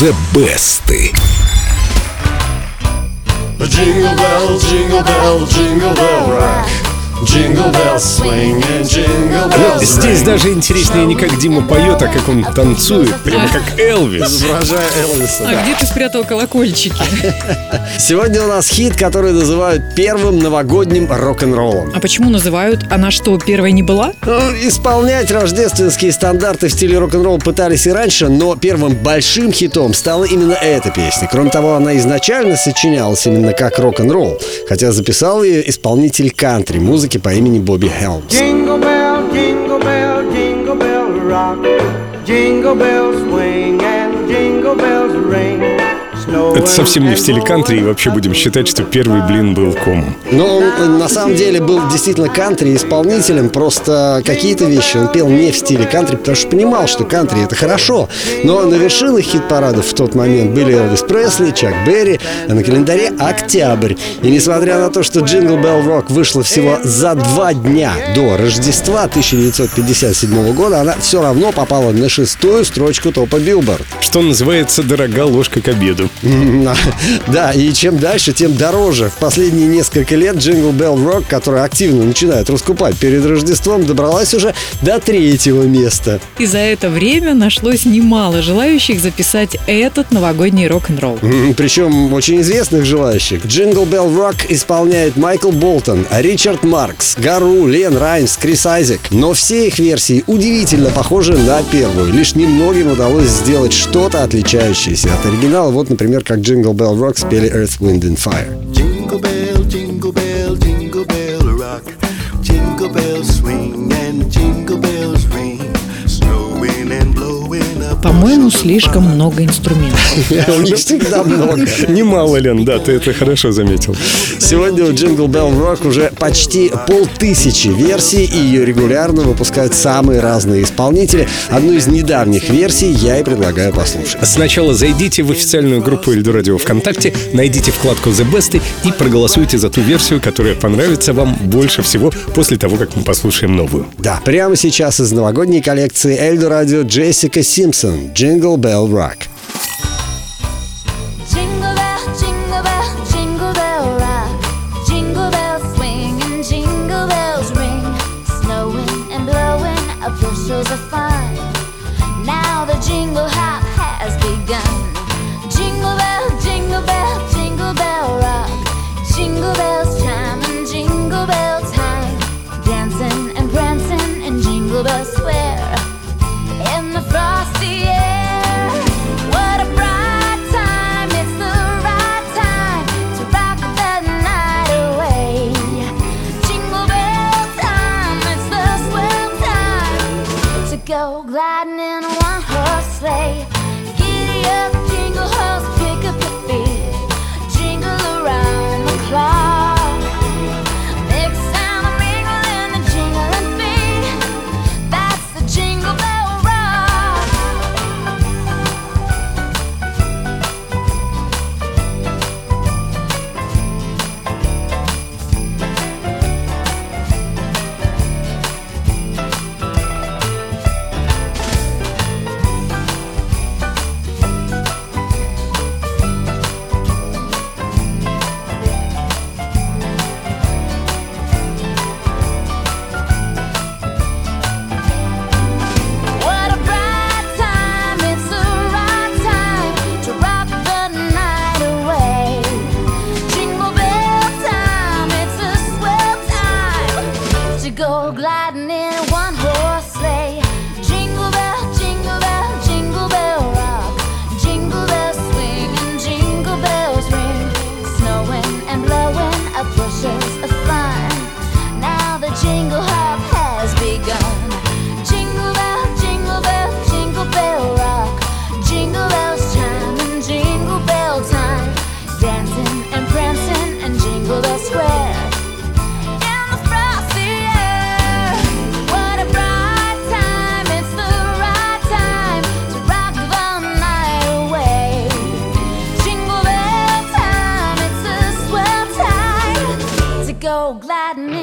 The Best. Jingle bell, jingle bell, jingle bell rock. Здесь даже интереснее не как Дима поет, а как он танцует, прямо как Элвис. Изображая Элвиса, А да. где ты спрятал колокольчики? Сегодня у нас хит, который называют первым новогодним рок-н-роллом. А почему называют? Она что, первой не была? Ну, исполнять рождественские стандарты в стиле рок-н-ролл пытались и раньше, но первым большим хитом стала именно эта песня. Кроме того, она изначально сочинялась именно как рок-н-ролл, хотя записал ее исполнитель кантри музыки по имени Бобби Хелмс. Jingle bell, jingle bell, jingle bell rock. Jingle bells swing and jingle bells ring. Snow Это совсем не в стиле кантри, и вообще будем считать, что первый блин был комом. Но он э, на самом деле был действительно кантри исполнителем, просто какие-то вещи он пел не в стиле кантри, потому что понимал, что кантри это хорошо. Но на вершинах хит-парадов в тот момент были Элвис Пресли, Чак Берри, а на календаре октябрь. И несмотря на то, что Jingle Bell Rock вышла всего за два дня до Рождества 1957 года, она все равно попала на шестую строчку топа Билборд. Что называется, дорога ложка к обеду. М, Да, и чем дальше, тем дороже. В последние несколько лет Jingle Bell Rock, которая активно начинает раскупать перед Рождеством, добралась уже до третьего места. И за это время нашлось немало желающих записать этот новогодний рок-н-ролл. Причем очень известных желающих. Jingle Bell Rock исполняет Майкл Болтон, Ричард Маркс, Гару, Лен Раймс, Крис Айзек. Но все их версии удивительно похожи на первую. Лишь немногим удалось сделать что-то отличающееся от оригинала. Вот, например, как Jingle Bell Rock спели Earth, Wind and Fire. По-моему, слишком много инструментов. У них всегда много. Немало, Лен, да, ты это хорошо заметил. Сегодня у Jingle Bell Rock уже почти полтысячи версий, и ее регулярно выпускают самые разные исполнители. Одну из недавних версий я и предлагаю послушать. Сначала зайдите в официальную группу Эльду Радио ВКонтакте, найдите вкладку The Best и проголосуйте за ту версию, которая понравится вам больше всего после того, как мы послушаем новую. Да, прямо сейчас из новогодней коллекции Эльдо Радио Джессика Симпсон Jingle Bell Rock. Jingle bell, jingle bell, jingle bell rock. Jingle bells swing and jingle bells ring. Snowing and blowing up bushels of fun. Now the jingle hop has begun. Jingle bell, jingle bell, jingle bell rock. Jingle bells chime and jingle bell time. Dancing and prancing in Jingle Bell Square. Go gliding glad.